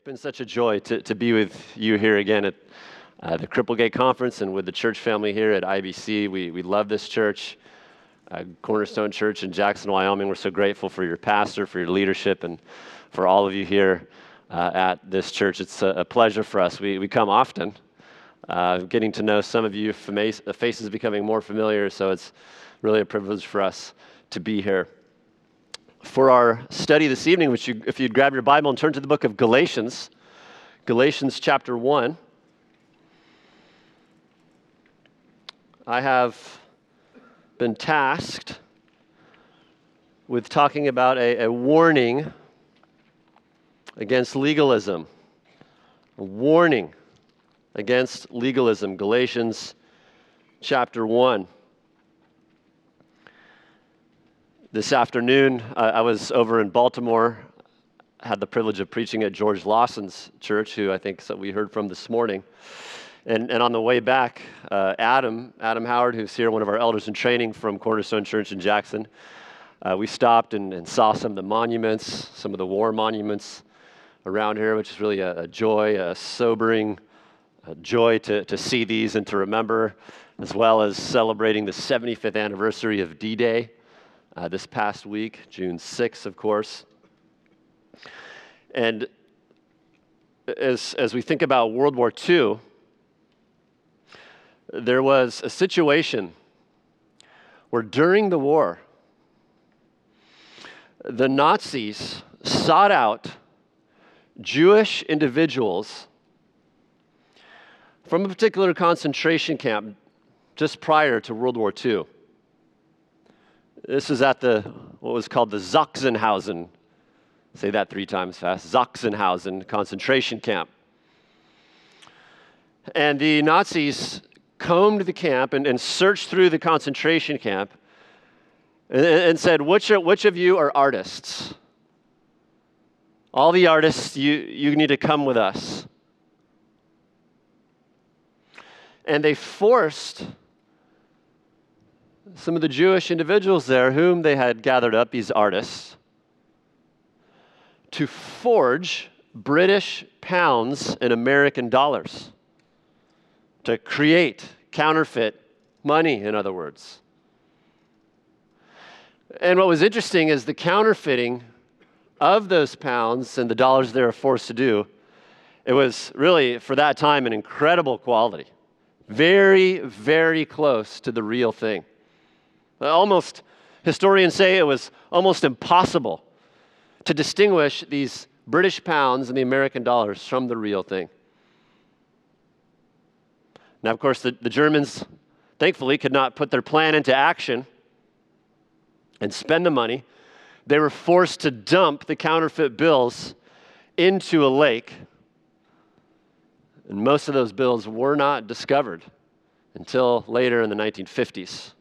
It's been such a joy to, to be with you here again at uh, the Cripplegate Conference and with the church family here at IBC. We, we love this church, uh, Cornerstone Church in Jackson, Wyoming. We're so grateful for your pastor, for your leadership, and for all of you here uh, at this church. It's a, a, pleasure for us. We, we come often, uh, getting to know some of you, faces becoming more familiar, so it's really a privilege for us to be here for our study this evening, which you, if you'd grab your Bible and turn to the book of Galatians, Galatians chapter 1. I have been tasked with talking about a, a warning against legalism. A warning against legalism. Galatians chapter 1. This afternoon, I was over in Baltimore. Had the privilege of preaching at George Lawson's church, who I think we heard from this morning. And, and on the way back, uh, Adam, Adam Howard, who's here, one of our elders in training from Cornerstone Church in Jackson, uh, we stopped and, and, saw some of the monuments, some of the war monuments around here, which is really a, a joy, a sobering a joy to, to see these and to remember, as well as celebrating the 75th anniversary of D Day uh, this past week, June 6th, of course. And as, as we think about World War II, there was a situation where during the war, the Nazis sought out Jewish individuals from a particular concentration camp just prior to World War II. This is at the, what was called the Sachsenhausen. Say that three times fast. Sachsenhausen concentration camp. And the Nazis combed the camp and, and searched through the concentration camp and, and said, which, are, which of you are artists? All the artists, you, you need to come with us. And they forced some of the Jewish individuals there, whom they had gathered up, these artists, to forge British pounds and American dollars, to create counterfeit money, in other words. And what was interesting is the counterfeiting of those pounds and the dollars they were forced to do, it was really, for that time, an incredible quality. Very, very close to the real thing. Almost, historians say it was almost impossible to distinguish these British pounds and the American dollars from the real thing. Now, of course, the, the Germans, thankfully, could not put their plan into action and spend the money. They were forced to dump the counterfeit bills into a lake. And most of those bills were not discovered until later in the 1950s.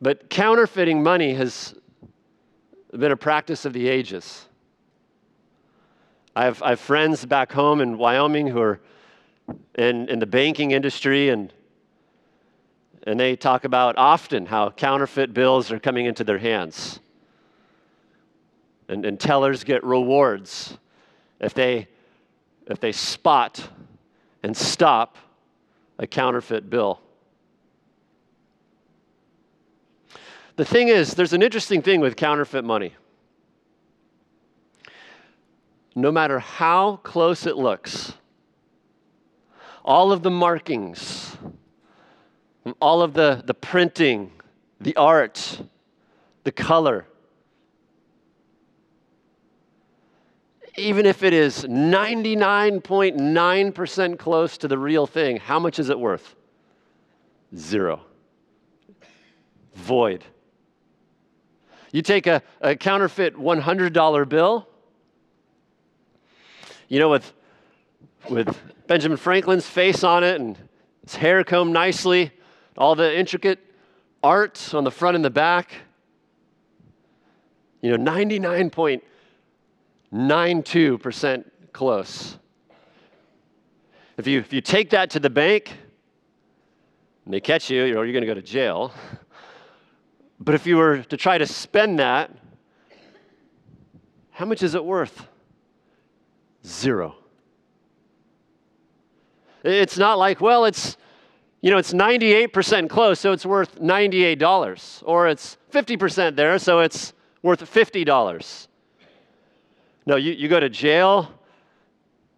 But counterfeiting money has been a practice of the ages. I have, I have friends back home in Wyoming who are in, in the banking industry, and, and they talk about often how counterfeit bills are coming into their hands. And, and tellers get rewards if they, if they spot and stop a counterfeit bill. The thing is, there's an interesting thing with counterfeit money. No matter how close it looks, all of the markings, all of the, the printing, the art, the color, even if it is 99.9% close to the real thing, how much is it worth? Zero. Void. You take a, a counterfeit $100 bill, you know, with, with Benjamin Franklin's face on it and his hair combed nicely, all the intricate art on the front and the back. You know, 99.92% close. If you, if you take that to the bank and they catch you, you know, you're going to go to jail. But if you were to try to spend that, how much is it worth? Zero. It's not like, well, it's, you know, it's 98% close, so it's worth $98. Or it's 50% there, so it's worth $50. No, you, you go to jail,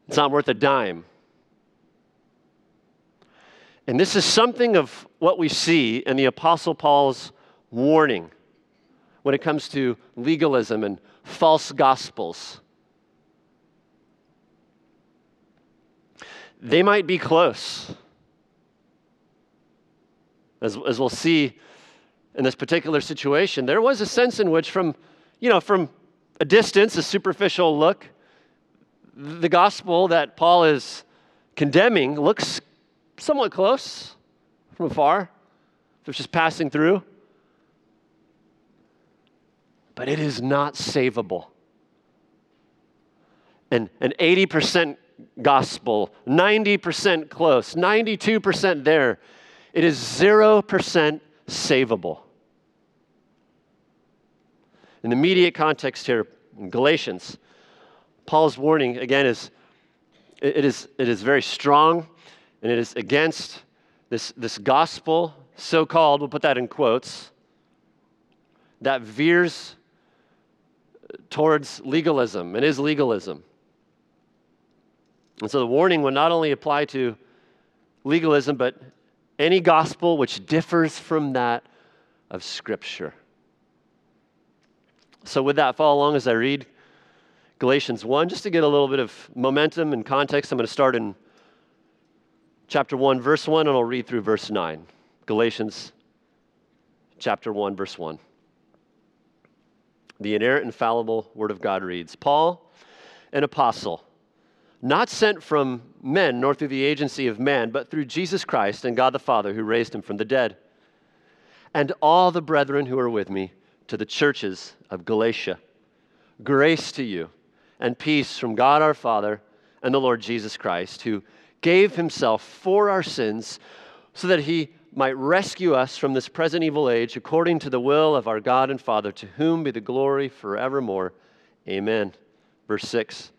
it's not worth a dime. And this is something of what we see in the Apostle Paul's warning when it comes to legalism and false gospels. They might be close. As, as we'll see in this particular situation, there was a sense in which, from, you know, from a distance, a superficial look, the gospel that Paul is condemning looks somewhat close from afar, if it's just passing through. But it is not savable. And an 80% gospel, 90% close, 92% there, it is 0% savable. In the immediate context here, in Galatians, Paul's warning again is it is, it is very strong and it is against this, this gospel, so called, we'll put that in quotes, that veers towards legalism and is legalism. And so the warning would not only apply to legalism, but any gospel which differs from that of Scripture. So, with that, follow along as I read Galatians 1, just to get a little bit of momentum and context. I'm going to start in chapter 1, verse 1, and I'll read through verse 9. Galatians chapter 1, verse 1. The inerrant, infallible Word of God reads Paul, an apostle, not sent from men nor through the agency of man, but through Jesus Christ and God the Father who raised him from the dead, and all the brethren who are with me to the churches of Galatia. Grace to you and peace from God our Father and the Lord Jesus Christ, who gave himself for our sins so that he might rescue us from this present evil age according to the will of our God and Father, to whom be the glory forevermore. Amen. Verse 6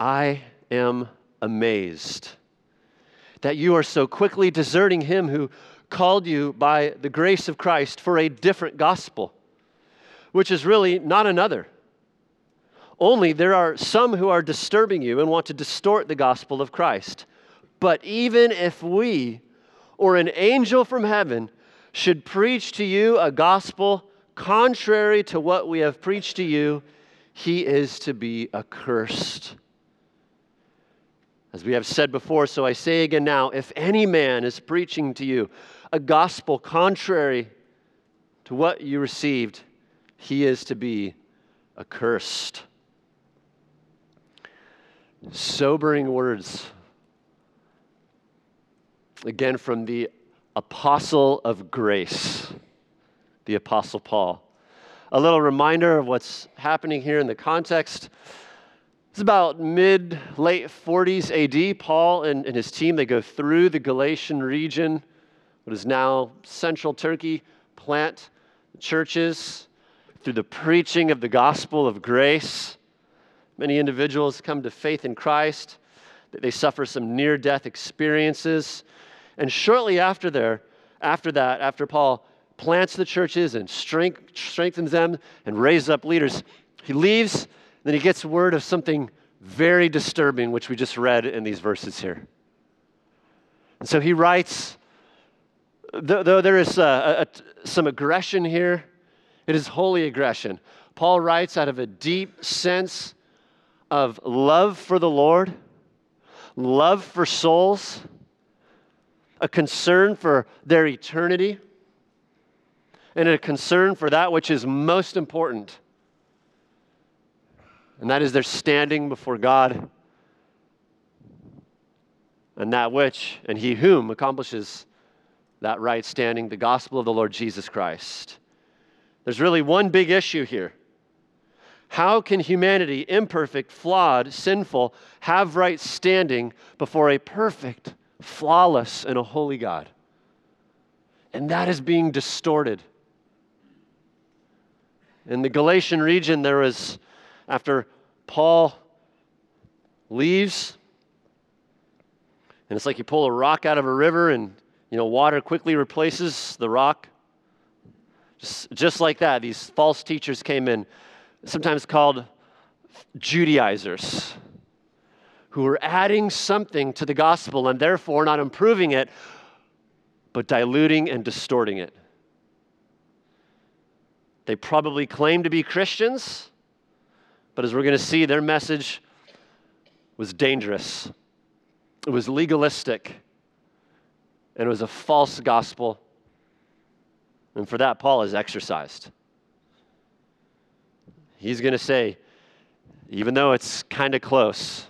I am amazed that you are so quickly deserting him who called you by the grace of Christ for a different gospel, which is really not another. Only there are some who are disturbing you and want to distort the gospel of Christ. But even if we or an angel from heaven should preach to you a gospel contrary to what we have preached to you, he is to be accursed. As we have said before, so I say again now if any man is preaching to you a gospel contrary to what you received, he is to be accursed. Sobering words. Again, from the apostle of grace, the apostle Paul. A little reminder of what's happening here in the context. It's about mid, late 40s AD. Paul and, and his team, they go through the Galatian region, what is now central Turkey, plant churches through the preaching of the gospel of grace. Many individuals come to faith in Christ. They suffer some near death experiences. And shortly after, there, after that, after Paul plants the churches and strength, strengthens them and raises up leaders, he leaves. Then he gets word of something very disturbing, which we just read in these verses here. And so he writes, though, there is uh, a, a, some aggression here, it is holy aggression. Paul writes out of a deep sense of love for the Lord, love for souls, a concern for their eternity, and a concern for that which is most important. And that is their standing before God. And that which, and he whom accomplishes that right standing, the gospel of the Lord Jesus Christ. There's really one big issue here. How can humanity, imperfect, flawed, sinful, have right standing before a perfect, flawless, and a holy God? And that is being distorted. In the Galatian region, there was, after Paul leaves. And it's like you pull a rock out of a river and you know water quickly replaces the rock. Just, just like that, these false teachers came in, sometimes called Judaizers, who were adding something to the gospel and therefore not improving it, but diluting and distorting it. They probably claim to be Christians, but as we're going to see, their message was dangerous. It was legalistic, and it was a false gospel. And for that, Paul is exercised. He's going to say, even though it's kind of close,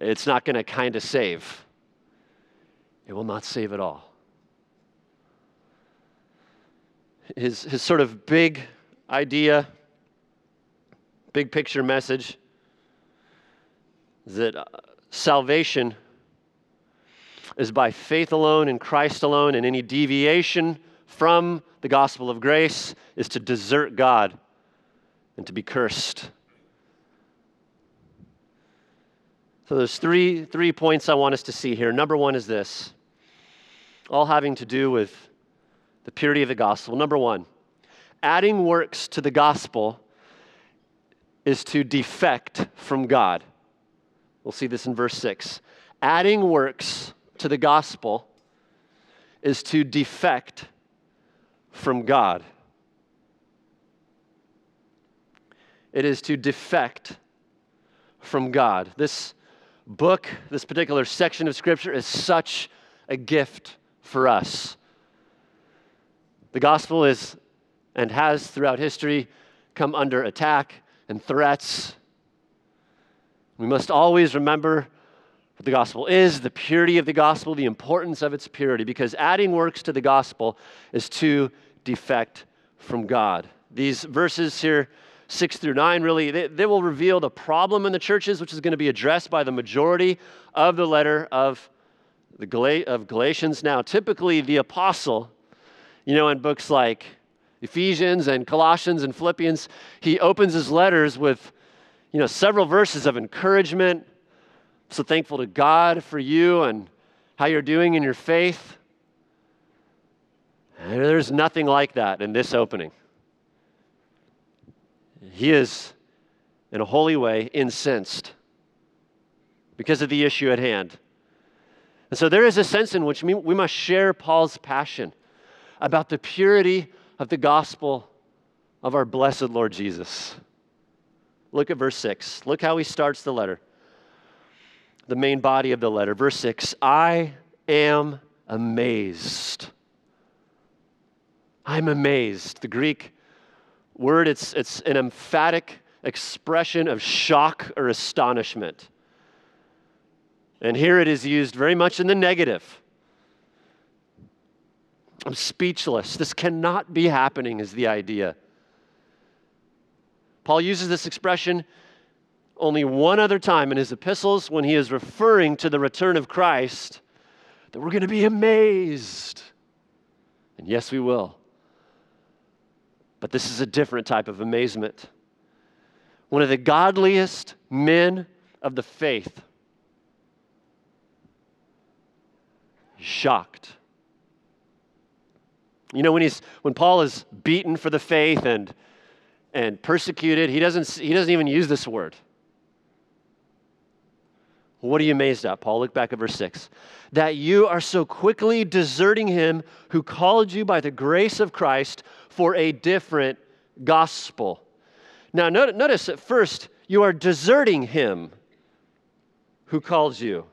it's not going to kind of save. It will not save at all. His, his sort of big idea, big picture message is that uh, salvation is by faith alone in Christ alone, and any deviation from the gospel of grace is to desert God and to be cursed. So there's three, three points I want us to see here. Number one is this, all having to do with the purity of the gospel. Number one, adding works to the gospel is to defect from God. We'll see this in verse 6. Adding works to the gospel is to defect from God. It is to defect from God. This book, this particular section of Scripture, is such a gift for us. The gospel is and has throughout history come under attack and threats. We must always remember what the gospel is, the purity of the gospel, the importance of its purity, because adding works to the gospel is to defect from God. These verses here, six through nine, really, they, they will reveal the problem in the churches, which is going to be addressed by the majority of the letter of, the of Galatians. Now, typically, the apostle, you know, in books like Ephesians and Colossians and Philippians, he opens his letters with, you know, several verses of encouragement. So thankful to God for you and how you're doing in your faith. There's nothing like that in this opening. He is, in a holy way, incensed because of the issue at hand. And so there is a sense in which we must share Paul's passion about the purity of the gospel of our blessed Lord Jesus. Look at verse 6. Look how he starts the letter, the main body of the letter. Verse 6 I am amazed I'm amazed. The Greek word, it's, it's an emphatic expression of shock or astonishment. And here it is used very much in the negative. I'm speechless. This cannot be happening, is the idea. Paul uses this expression only one other time in his epistles when he is referring to the return of Christ that we're going to be amazed. And yes, we will. But this is a different type of amazement. One of the godliest men of the faith, shocked. You know, when, he's, when Paul is beaten for the faith and, and persecuted, he doesn't, he doesn't even use this word. What are you amazed at, Paul? Look back at verse 6. That you are so quickly deserting him who called you by the grace of Christ for a different gospel. Now, notice at first, you are deserting him who calls you.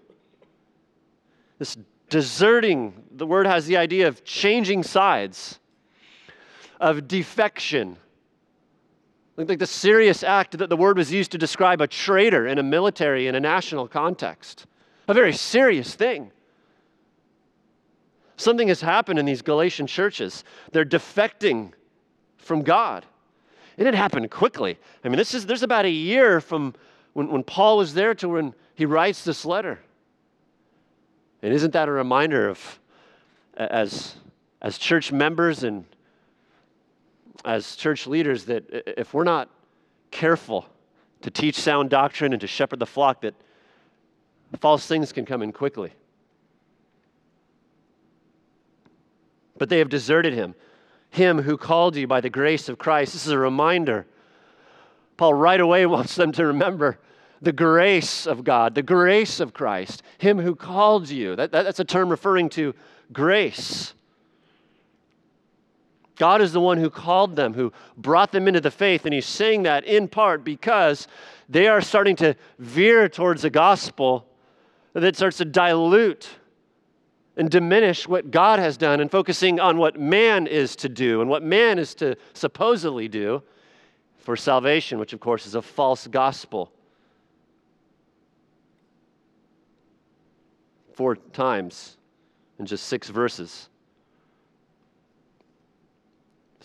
This deserting, the word has the idea of changing sides, of defection. Like the serious act that the word was used to describe a traitor in a military in a national context. A very serious thing. Something has happened in these Galatian churches. They're defecting from God. And it happened quickly. I mean, this is, there's about a year from when, when Paul was there to when he writes this letter. And isn't that a reminder of, as, as church members and as church leaders, that if we're not careful to teach sound doctrine and to shepherd the flock, that false things can come in quickly. But they have deserted him, him who called you by the grace of Christ. This is a reminder. Paul right away wants them to remember the grace of God, the grace of Christ, him who called you. That, that, that's a term referring to grace. God is the one who called them, who brought them into the faith. And he's saying that in part because they are starting to veer towards a gospel that starts to dilute and diminish what God has done and focusing on what man is to do and what man is to supposedly do for salvation, which of course is a false gospel. Four times in just six verses.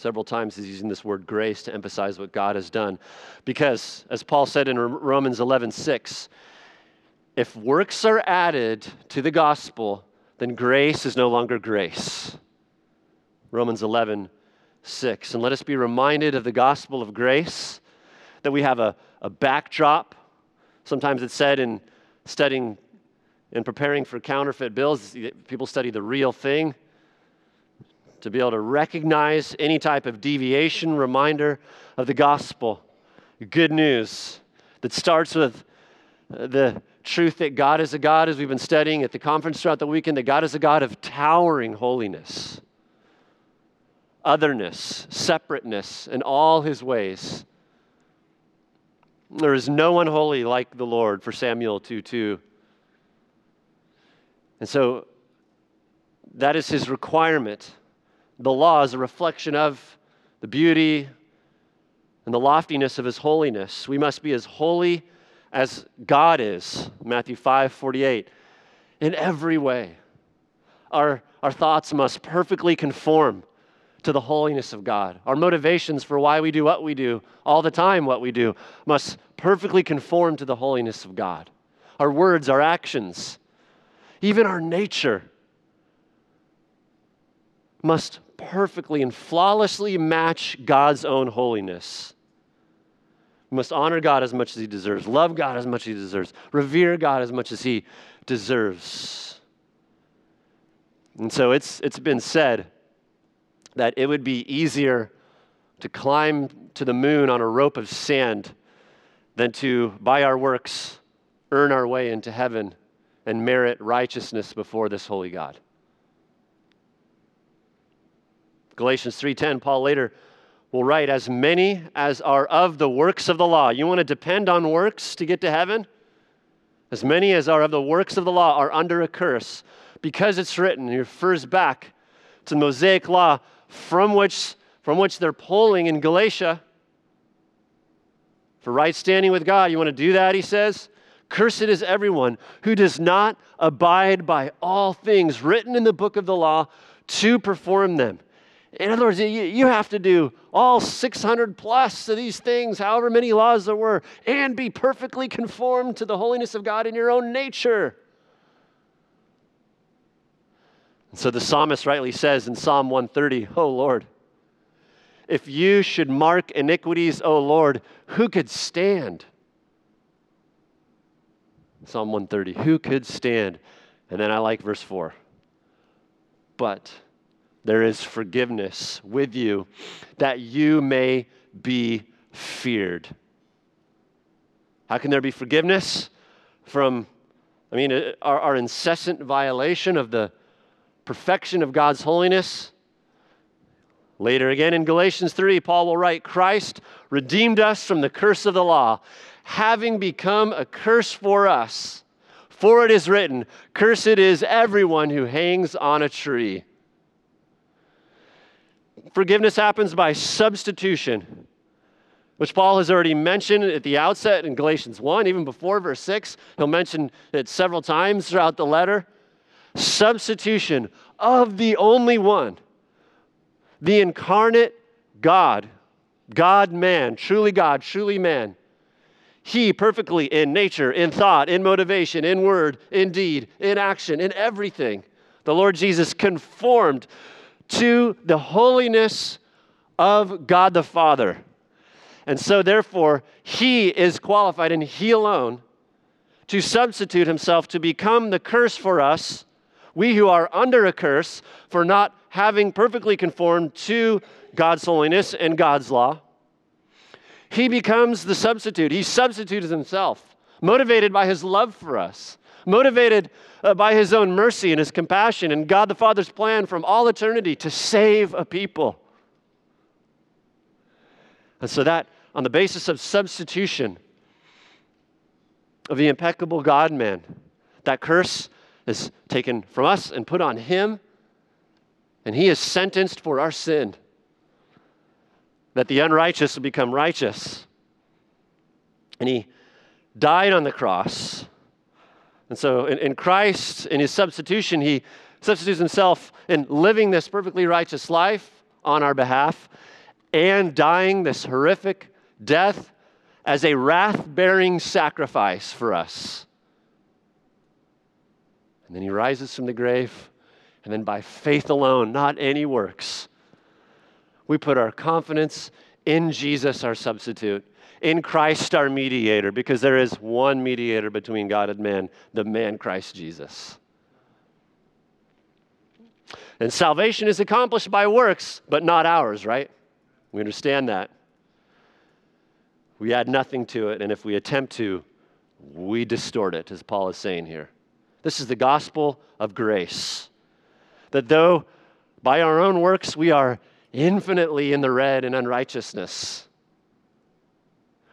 Several times he's using this word grace to emphasize what God has done. Because, as Paul said in Romans 11 6, if works are added to the gospel, then grace is no longer grace. Romans 11 6. And let us be reminded of the gospel of grace, that we have a, a backdrop. Sometimes it's said in studying and preparing for counterfeit bills, people study the real thing to be able to recognize any type of deviation, reminder of the gospel. Good news that starts with uh, the truth that God is a God, as we've been studying at the conference throughout the weekend, that God is a God of towering holiness, otherness, separateness in all his ways. There is no one holy like the Lord, for Samuel 2 2. And so that is his requirement the law is a reflection of the beauty and the loftiness of his holiness. We must be as holy as God is, Matthew 5 48, in every way. Our, our thoughts must perfectly conform to the holiness of God. Our motivations for why we do what we do, all the time what we do, must perfectly conform to the holiness of God. Our words, our actions, even our nature must perfectly and flawlessly match God's own holiness. We must honor God as much as He deserves, love God as much as He deserves, revere God as much as He deserves. And so it's, it's been said that it would be easier to climb to the moon on a rope of sand than to, by our works, earn our way into heaven and merit righteousness before this holy God. Galatians 3:10, Paul later will write, as many as are of the works of the law. You want to depend on works to get to heaven? As many as are of the works of the law are under a curse, because it's written, he refers back to the Mosaic law from which, from which they're pulling in Galatia for right standing with God. You want to do that, he says? Cursed is everyone who does not abide by all things written in the book of the law to perform them. In other words, you, have to do all 600 plus of these things, however many laws there were, and be perfectly conformed to the holiness of God in your own nature. And so the psalmist rightly says in Psalm 130, Oh Lord, if you should mark iniquities, O Lord, who could stand? Psalm 130, who could stand? And then I like verse 4. But there is forgiveness with you, that you may be feared. How can there be forgiveness? From, I mean, our, our incessant violation of the perfection of God's holiness. Later again in Galatians 3, Paul will write Christ redeemed us from the curse of the law, having become a curse for us. For it is written, Cursed is everyone who hangs on a tree. Forgiveness happens by substitution, which Paul has already mentioned at the outset in Galatians 1, even before verse 6. He'll mention it several times throughout the letter. Substitution of the only one, the incarnate God, God man, truly God, truly man. He perfectly in nature, in thought, in motivation, in word, in deed, in action, in everything. The Lord Jesus conformed to the holiness of God the Father. And so, therefore, he is qualified and he alone to substitute himself to become the curse for us, we who are under a curse for not having perfectly conformed to God's holiness and God's law. He becomes the substitute. He substitutes himself, motivated by his love for us, motivated uh, by his own mercy and his compassion, and God the Father's plan from all eternity to save a people. And so, that on the basis of substitution, of the impeccable God man, that curse is taken from us and put on him, and he is sentenced for our sin that the unrighteous will become righteous. And he died on the cross. And so in, in, Christ, in his substitution, he substitutes himself in living this perfectly righteous life on our behalf and dying this horrific death as a wrath bearing sacrifice for us. And then he rises from the grave, and then by faith alone, not any works, we put our confidence in Jesus, our substitute, in Christ, our mediator, because there is one mediator between God and man, the man Christ Jesus. And salvation is accomplished by works, but not ours, right? We understand that. We add nothing to it, and if we attempt to, we distort it, as Paul is saying here. This is the gospel of grace. That though by our own works we are infinitely in the red in unrighteousness.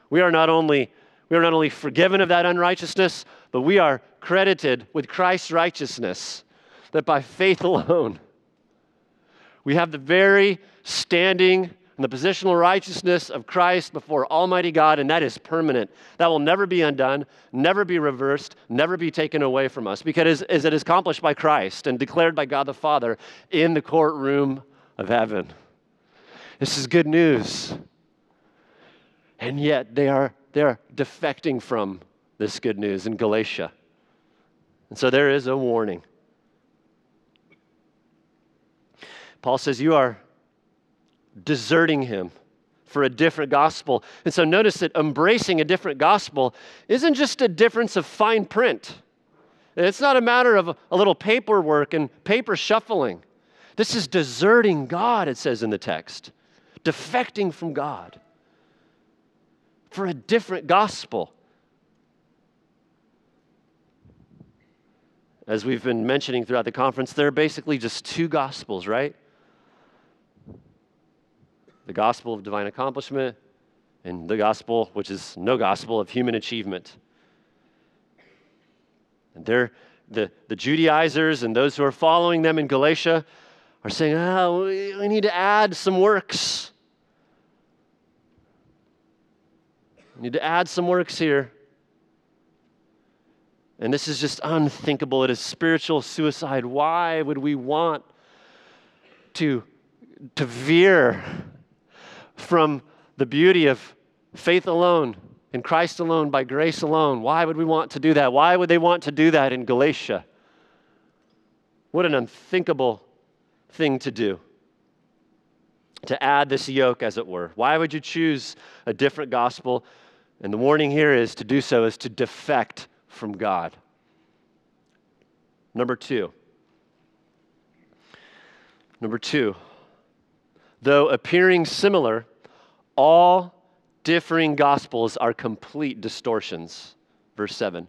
We are not only we are not only forgiven of that unrighteousness, but we are credited with Christ's righteousness. That by faith alone, we have the very standing and the positional righteousness of Christ before Almighty God, and that is permanent. That will never be undone, never be reversed, never be taken away from us, because is, it is accomplished by Christ and declared by God the Father in the courtroom of heaven. This is good news. And yet they are they're defecting from this good news in Galatia. And so there is a warning. Paul says, You are deserting him for a different gospel. And so notice that embracing a different gospel isn't just a difference of fine print. It's not a matter of a little paperwork and paper shuffling. This is deserting God, it says in the text defecting from God for a different gospel. As we've been mentioning throughout the conference, there are basically just two gospels, right? The gospel of divine accomplishment and the gospel, which is no gospel, of human achievement. And they're, the, the Judaizers and those who are following them in Galatia are saying, oh, we need to add some works. We need to add some works here. And this is just unthinkable. It is spiritual suicide. Why would we want to, to veer from the beauty of faith alone, in Christ alone, by grace alone? Why would we want to do that? Why would they want to do that in Galatia? What an unthinkable thing to do. To add this yoke, as it were. Why would you choose a different gospel? And the warning here is to do so is to defect from God. Number two. Number two. Though appearing similar, all differing gospels are complete distortions. Verse 7.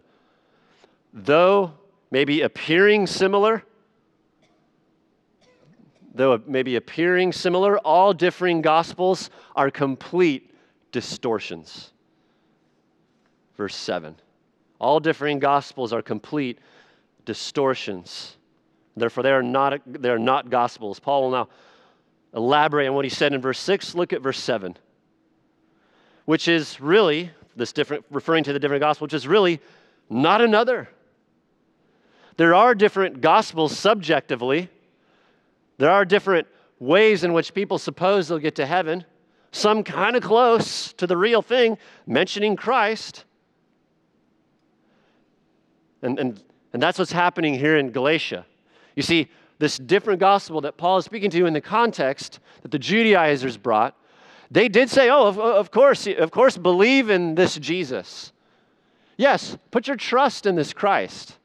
Though maybe appearing similar, though maybe appearing similar, all differing gospels are complete distortions. Verse 7. All differing gospels are complete distortions. Therefore, they are not, they are not gospels. Paul will now elaborate on what he said in verse 6. Look at verse 7, which is really, this different, referring to the different gospel, which is really not another. There are different gospels subjectively there are different ways in which people suppose they'll get to heaven, some kind of close to the real thing, mentioning Christ. And, and, and that's what's happening here in Galatia. You see, this different gospel that Paul is speaking to in the context that the Judaizers brought, They did say, oh, of, of course, of course, believe in this Jesus. Yes, put your trust in this Christ.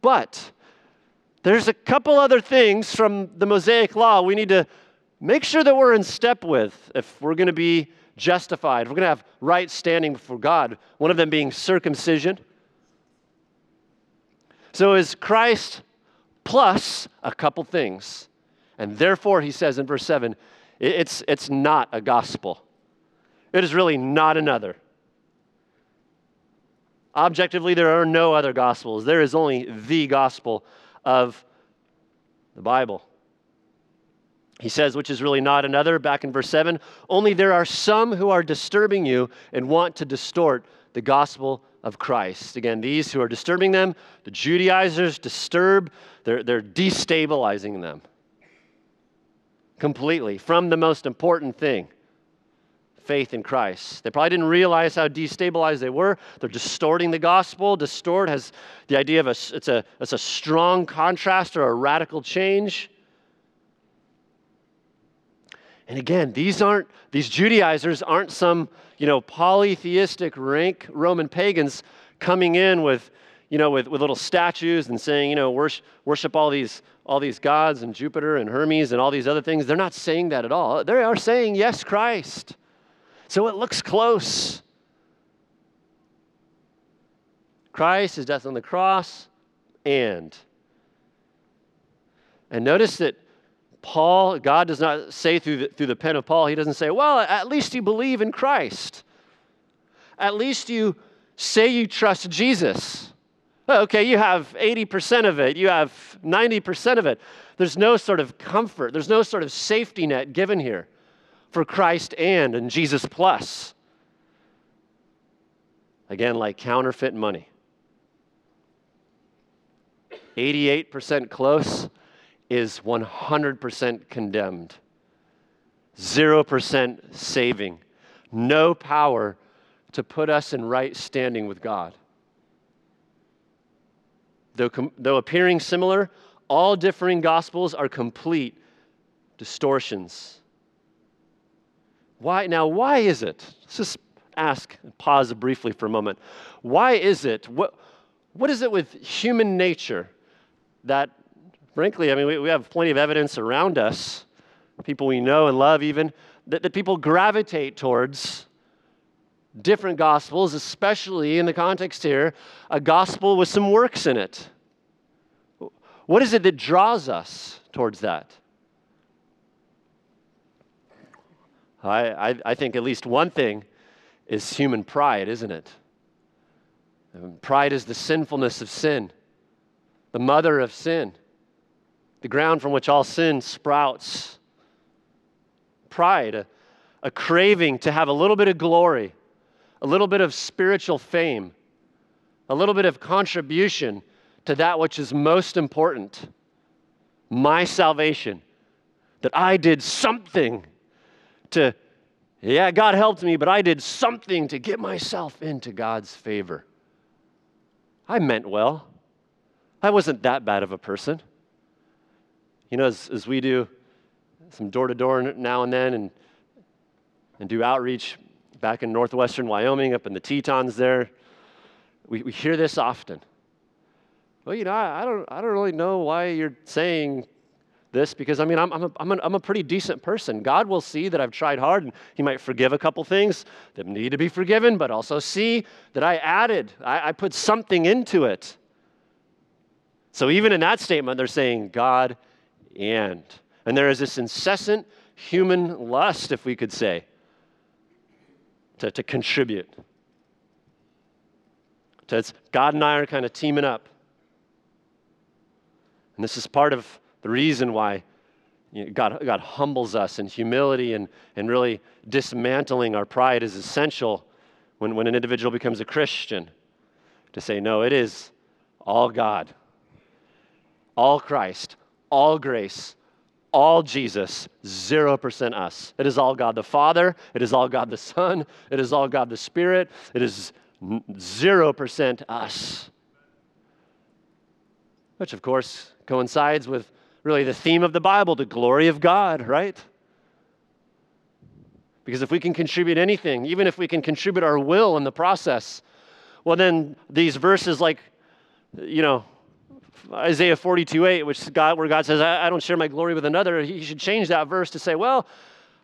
But there's a couple other things from the Mosaic law we need to make sure that we're in step with if we're going to be justified, if we're going to have right standing before God. One of them being circumcision. So is Christ plus a couple things. And therefore, he says in verse 7, it's, it's not a gospel. It is really not another. Objectively, there are no other gospels. There is only the gospel of the Bible. He says, which is really not another, back in verse 7 only there are some who are disturbing you and want to distort the gospel of Christ. Again, these who are disturbing them, the Judaizers disturb, they're, they're destabilizing them completely from the most important thing faith in Christ. They probably didn't realize how destabilized they were. They're distorting the gospel. Distort has the idea of a it's a it's a strong contrast or a radical change. And again, these aren't these Judaizers aren't some, you know, polytheistic rank Roman pagans coming in with, you know, with, with little statues and saying, you know, worship, worship all these all these gods and Jupiter and Hermes and all these other things. They're not saying that at all. They are saying, yes, Christ. So it looks close. Christ, his death on the cross, and. And notice that Paul, God does not say through the, through the pen of Paul, he doesn't say, well, at least you believe in Christ. At least you say you trust Jesus. Oh, okay, you have 80% of it, you have 90% of it. There's no sort of comfort, there's no sort of safety net given here for Christ and and Jesus plus. Again, like counterfeit money. 88% close, is 100% condemned, 0% saving, no power to put us in right standing with God. Though, com- though appearing similar, all differing gospels are complete distortions. Why now? Why is it? Let's just ask, pause briefly for a moment. Why is it? What, what is it with human nature that frankly, I mean, we, we have plenty of evidence around us, people we know and love even, that, that people gravitate towards different gospels, especially in the context here, a gospel with some works in it. What is it that draws us towards that? I, I, I think at least one thing is human pride, isn't it? Pride is the sinfulness of sin, the mother of sin the ground from which all sin sprouts. Pride, a, a craving to have a little bit of glory, a little bit of spiritual fame, a little bit of contribution to that which is most important my salvation. That I did something to, yeah, God helped me, but I did something to get myself into God's favor. I meant well. I wasn't that bad of a person. You know, as, as we do some door to door now and then and, and do outreach back in northwestern Wyoming, up in the Tetons there, we, we hear this often. Well, you know, I, I, don't, I don't really know why you're saying this because, I mean, I'm, I'm, a, I'm, a, I'm a pretty decent person. God will see that I've tried hard and He might forgive a couple things that need to be forgiven, but also see that I added, I, I put something into it. So even in that statement, they're saying, God and. And there is this incessant human lust, if we could say, to, to contribute. To it's God and I are kind of teaming up. And this is part of the reason why you know, God, God humbles us in humility and, and really dismantling our pride is essential when, when an individual becomes a Christian. To say, no, it is all God, all Christ, all grace, all Jesus, 0% us. It is all God the Father, it is all God the Son, it is all God the Spirit, it is 0% us. Which, of course, coincides with really the theme of the Bible, the glory of God, right? Because if we can contribute anything, even if we can contribute our will in the process, well, then these verses like, you know, Isaiah 42 8, which God, where God says, I, I don't share my glory with another, he should change that verse to say, well,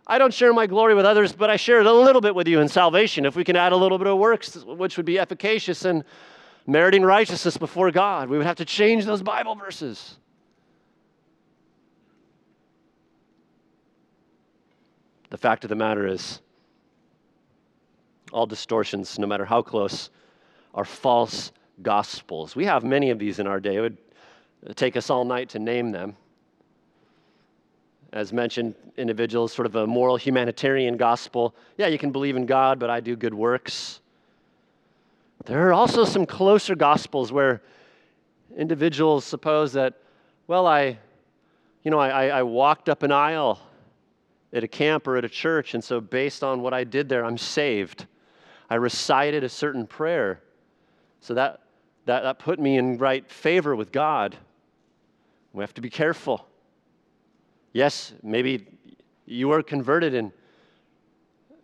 I don't share my glory with others, but I share it a little bit with you in salvation. If we can add a little bit of works, which would be efficacious and meriting righteousness before God, we would have to change those Bible verses. The fact of the matter is, all distortions, no matter how close, are false gospels. We have many of these in our day. It would take us all night to name them. As mentioned, individuals, sort of a moral humanitarian gospel. Yeah, you can believe in God, but I do good works. There are also some closer gospels where individuals suppose that, well, I, you know, I, I walked up an aisle at a camp or at a church, and so based on what I did there, I'm saved. I recited a certain prayer. So that, that, that put me in right favor with God. We have to be careful. Yes, maybe you were converted and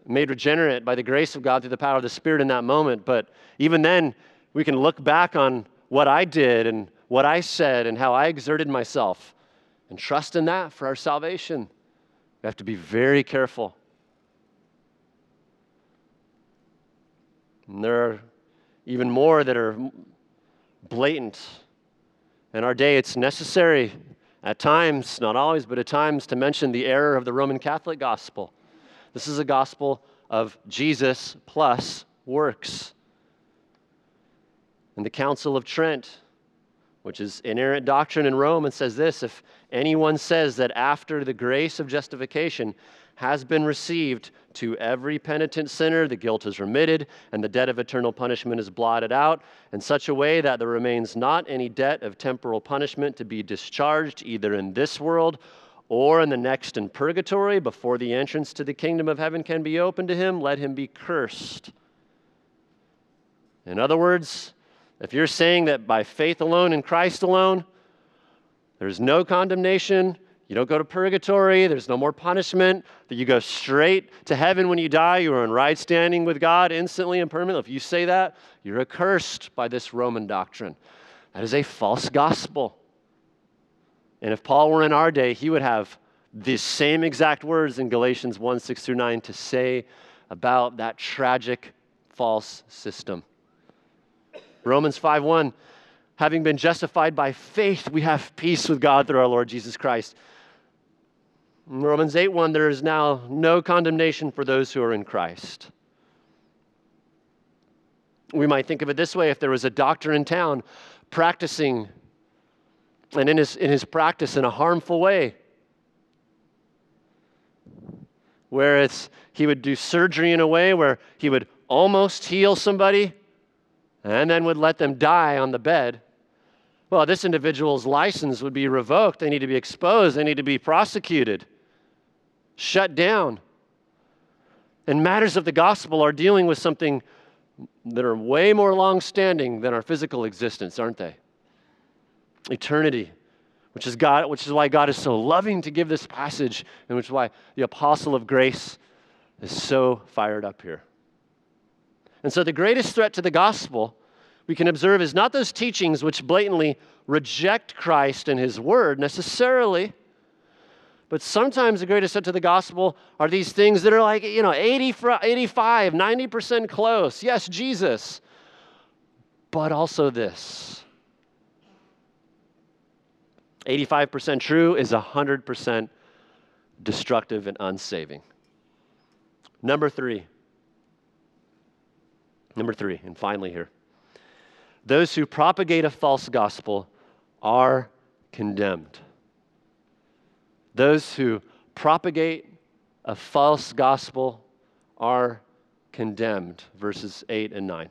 made regenerate by the grace of God through the power of the Spirit in that moment, but even then, we can look back on what I did and what I said and how I exerted myself and trust in that for our salvation. We have to be very careful. And there are even more that are blatant. In our day, it's necessary at times, not always, but at times, to mention the error of the Roman Catholic gospel. This is a gospel of Jesus plus works. And the Council of Trent, which is inerrant doctrine in Rome, and says this if anyone says that after the grace of justification has been received to every penitent sinner, the guilt is remitted, and the debt of eternal punishment is blotted out in such a way that there remains not any debt of temporal punishment to be discharged either in this world or in the next in purgatory before the entrance to the kingdom of heaven can be opened to him, let him be cursed. In other words, if you're saying that by faith alone in Christ alone, there's no condemnation, you don't go to purgatory. There's no more punishment. That you go straight to heaven when you die. You are in right standing with God instantly and permanently. If you say that, you're accursed by this Roman doctrine. That is a false gospel. And if Paul were in our day, he would have the same exact words in Galatians 1 6 through 9 to say about that tragic false system. Romans 5 1 having been justified by faith, we have peace with God through our Lord Jesus Christ. In Romans 8 1, there is now no condemnation for those who are in Christ. We might think of it this way if there was a doctor in town practicing, and in his, in his practice in a harmful way, where it's, he would do surgery in a way where he would almost heal somebody and then would let them die on the bed. Well, this individual's license would be revoked. They need to be exposed. They need to be prosecuted shut down. And matters of the gospel are dealing with something that are way more long standing than our physical existence, aren't they? Eternity, which is, God, which is why God is so loving to give this passage, and which is why the apostle of grace is so fired up here. And so, the greatest threat to the gospel we can observe is not those teachings which blatantly reject Christ and his word necessarily but sometimes the greatest threat to the gospel are these things that are like, you know, 80, 85, 90% close. Yes, Jesus. But also this 85% true is 100% destructive and unsaving. Number three. Number three, and finally here. Those who propagate a false gospel are condemned. Those who propagate a false gospel are condemned. Verses 8 and 9.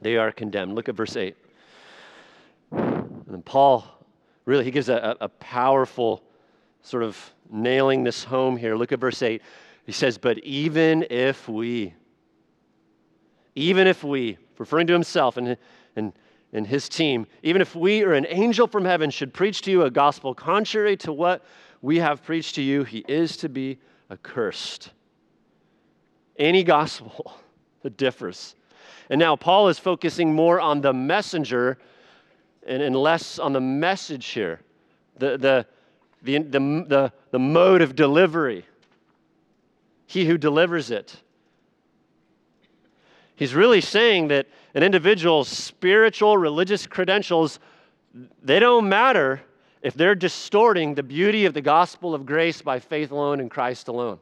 They are condemned. Look at verse 8. And then Paul really he gives a, a powerful sort of nailing this home here. Look at verse 8. He says, But even if we, even if we, referring to himself and, and and his team, even if we or an angel from heaven should preach to you a gospel contrary to what we have preached to you, he is to be accursed. Any gospel that differs. And now Paul is focusing more on the messenger and, and less on the message here, the, the, the, the, the, the mode of delivery, he who delivers it. He's really saying that an individual's spiritual, religious credentials, they don't matter if they're distorting the beauty of the gospel of grace by faith alone in Christ alone.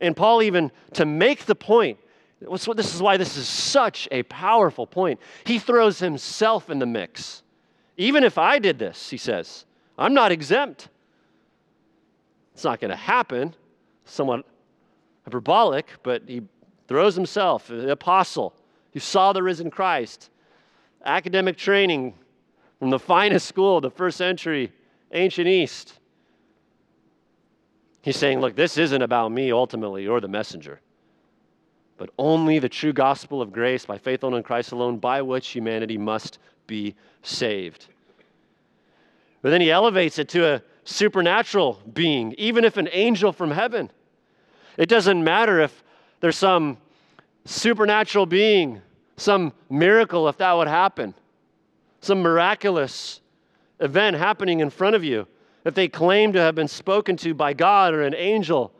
And Paul, even to make the point, this is why this is such a powerful point. He throws himself in the mix. Even if I did this, he says, I'm not exempt. It's not going to happen. Somewhat hyperbolic, but he throws himself, the apostle who saw the risen Christ, academic training from the finest school of the first century ancient East. He's saying, Look, this isn't about me ultimately or the messenger, but only the true gospel of grace by faith alone in Christ alone, by which humanity must be saved. But then he elevates it to a supernatural being, even if an angel from heaven. It doesn't matter if there's some supernatural being, some miracle, if that would happen, some miraculous event happening in front of you, if they claim to have been spoken to by God or an angel,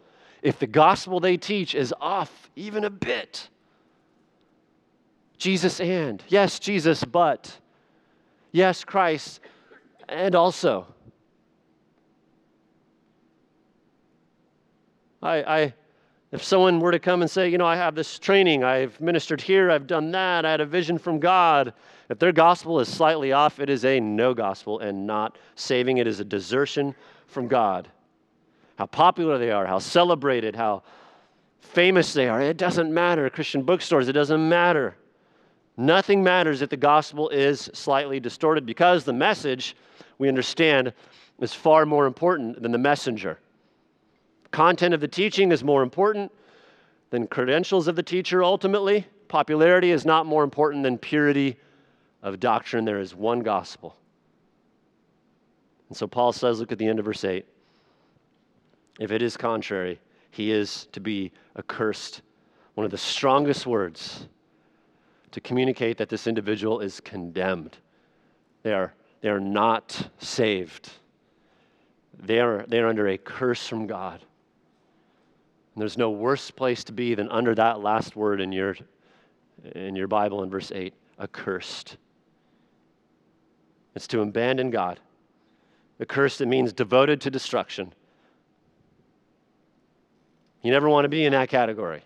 if the gospel they teach is off even a bit. Jesus and, yes, Jesus, but, yes, Christ, and also. I, I, if someone were to come and say, you know, I have this training, I've ministered here, I've done that, I had a vision from God, if their gospel is slightly off, it is a no gospel and not saving. It is a desertion from God. How popular they are, how celebrated, how famous they are, it doesn't matter. Christian bookstores, it doesn't matter. Nothing matters if the gospel is slightly distorted because the message, we understand, is far more important than the messenger. Content of the teaching is more important than credentials of the teacher ultimately. Popularity is not more important than purity of doctrine. There is one gospel. And so Paul says, look at the end of verse 8. If it is contrary, he is to be accursed. One of the strongest words to communicate that this individual is condemned. They are, they are not saved. They are, they are under a curse from God. And there's no worse place to be than under that last word in your, in your Bible in verse 8 accursed. It's to abandon God. Accursed, it means devoted to destruction. You never want to be in that category.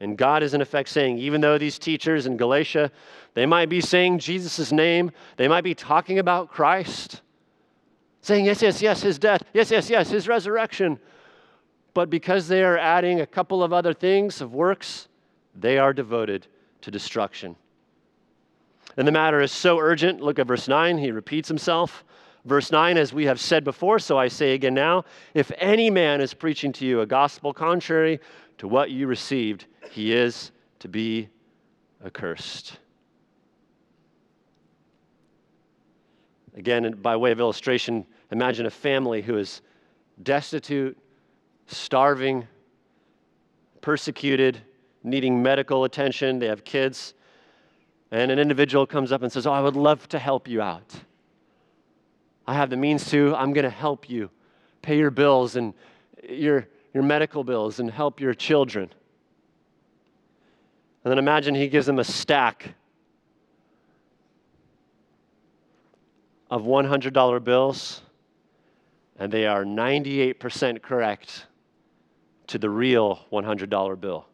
And God is in effect saying, even though these teachers in Galatia, they might be saying Jesus' name, they might be talking about Christ, saying, yes, yes, yes, his death, yes, yes, yes, his resurrection. But because they are adding a couple of other things of works, they are devoted to destruction. And the matter is so urgent. Look at verse 9. He repeats himself. Verse 9, as we have said before, so I say again now if any man is preaching to you a gospel contrary to what you received, he is to be accursed. Again, by way of illustration, imagine a family who is destitute, starving, persecuted, needing medical attention. They have kids. And an individual comes up and says, Oh, I would love to help you out. I have the means to, I'm going to help you pay your bills and your, your medical bills and help your children. And then imagine he gives them a stack of $100 bills, and they are 98% correct to the real $100 bill.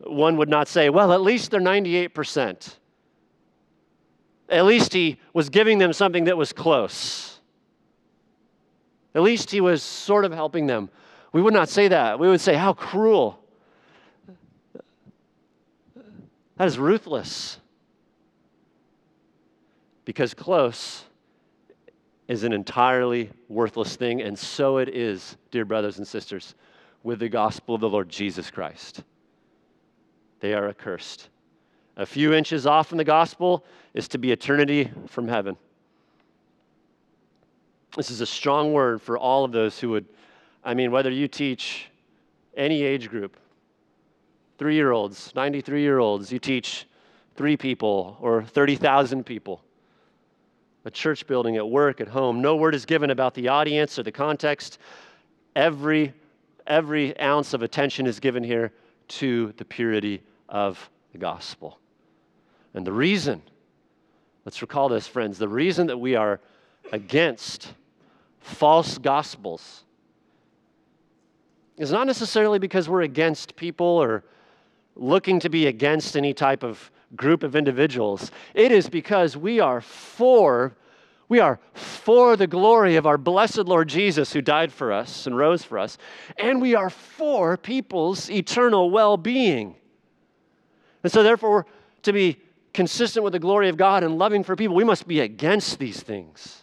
One would not say, well, at least they're 98%. At least he was giving them something that was close. At least he was sort of helping them. We would not say that. We would say, how cruel. That is ruthless. Because close is an entirely worthless thing, and so it is, dear brothers and sisters, with the gospel of the Lord Jesus Christ. They are accursed. A few inches off in the gospel is to be eternity from heaven. This is a strong word for all of those who would, I mean, whether you teach any age group, three year olds, 93 year olds, you teach three people or 30,000 people, a church building, at work, at home. No word is given about the audience or the context. Every, every ounce of attention is given here to the purity of the gospel. And the reason, let's recall this, friends, the reason that we are against false gospels is not necessarily because we're against people or looking to be against any type of group of individuals. It is because we are for we are for the glory of our blessed Lord Jesus who died for us and rose for us, and we are for people's eternal well-being. And so therefore to be consistent with the glory of God and loving for people, we must be against these things.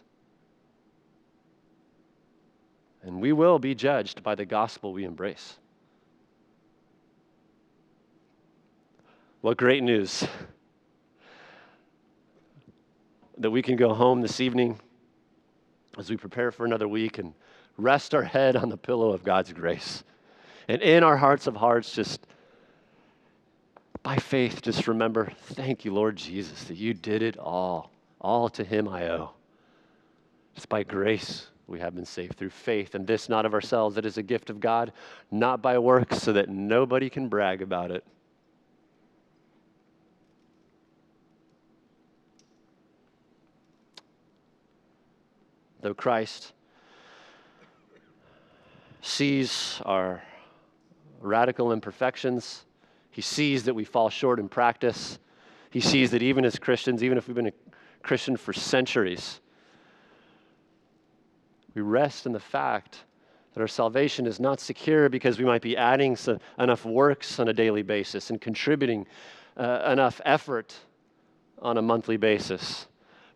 And we will be judged by the gospel we embrace. What great news that we can go home this evening as we prepare for another week and rest our head on the pillow of God's grace. And in our hearts of hearts, just by faith, just remember thank you, Lord Jesus, that you did it all. All to Him I owe. It's by grace, we have been saved through faith, and this not of ourselves. It is a gift of God, not by works, so that nobody can brag about it. Though Christ sees our radical imperfections, he sees that we fall short in practice. He sees that even as Christians, even if we've been a Christian for centuries, we rest in the fact that our salvation is not secure because we might be adding so, enough works on a daily basis and contributing uh, enough effort on a monthly basis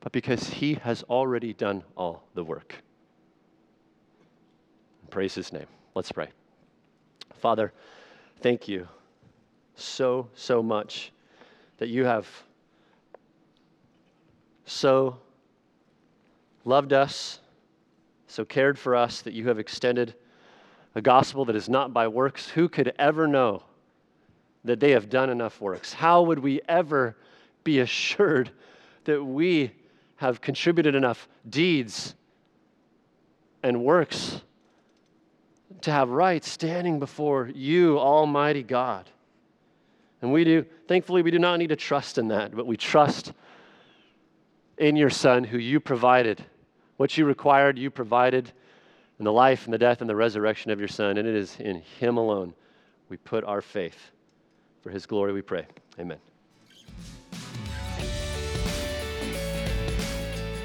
but because He has already done all the work. Praise His name. Let's pray. Father, thank you so, so much that you have so loved us, so cared for us, that you have extended a gospel that is not by works. Who could ever know that they have done enough works? How would we ever be assured that we have contributed enough deeds and works to have right standing before you, Almighty God. And we do, thankfully, we do not need to trust in that, but we trust in your Son who you provided. What you required, you provided in the life and the death and the resurrection of your Son. And it is in Him alone we put our faith. For His glory we pray. Amen.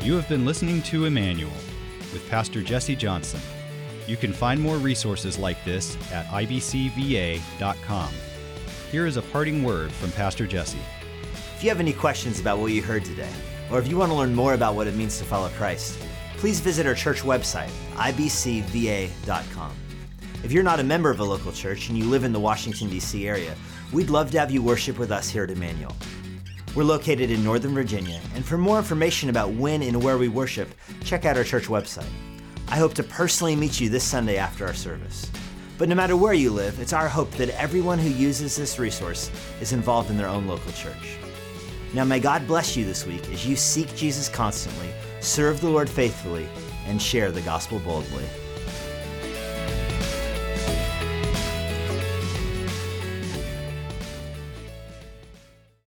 You have been listening to Immanuel with Pastor Jesse Johnson. You can find more resources like this at ibcva.com. Here is a parting word from Pastor Jesse. If you have any questions about what you heard today, or if you want to learn more about what it means to follow Christ, please visit our church website, ibcva.com. If you're not a member of a local church and you live in the Washington, D.C. area, we'd love to have you worship with us here at Immanuel. We're located in Northern Virginia, and for more information about when and where we worship, check out our church website. I hope to personally meet you this Sunday after our service. But no matter where you live, it's our hope that everyone who uses this resource is involved in their own local church. Now, may God bless you this week as you seek Jesus constantly, serve the Lord faithfully, and share the gospel boldly.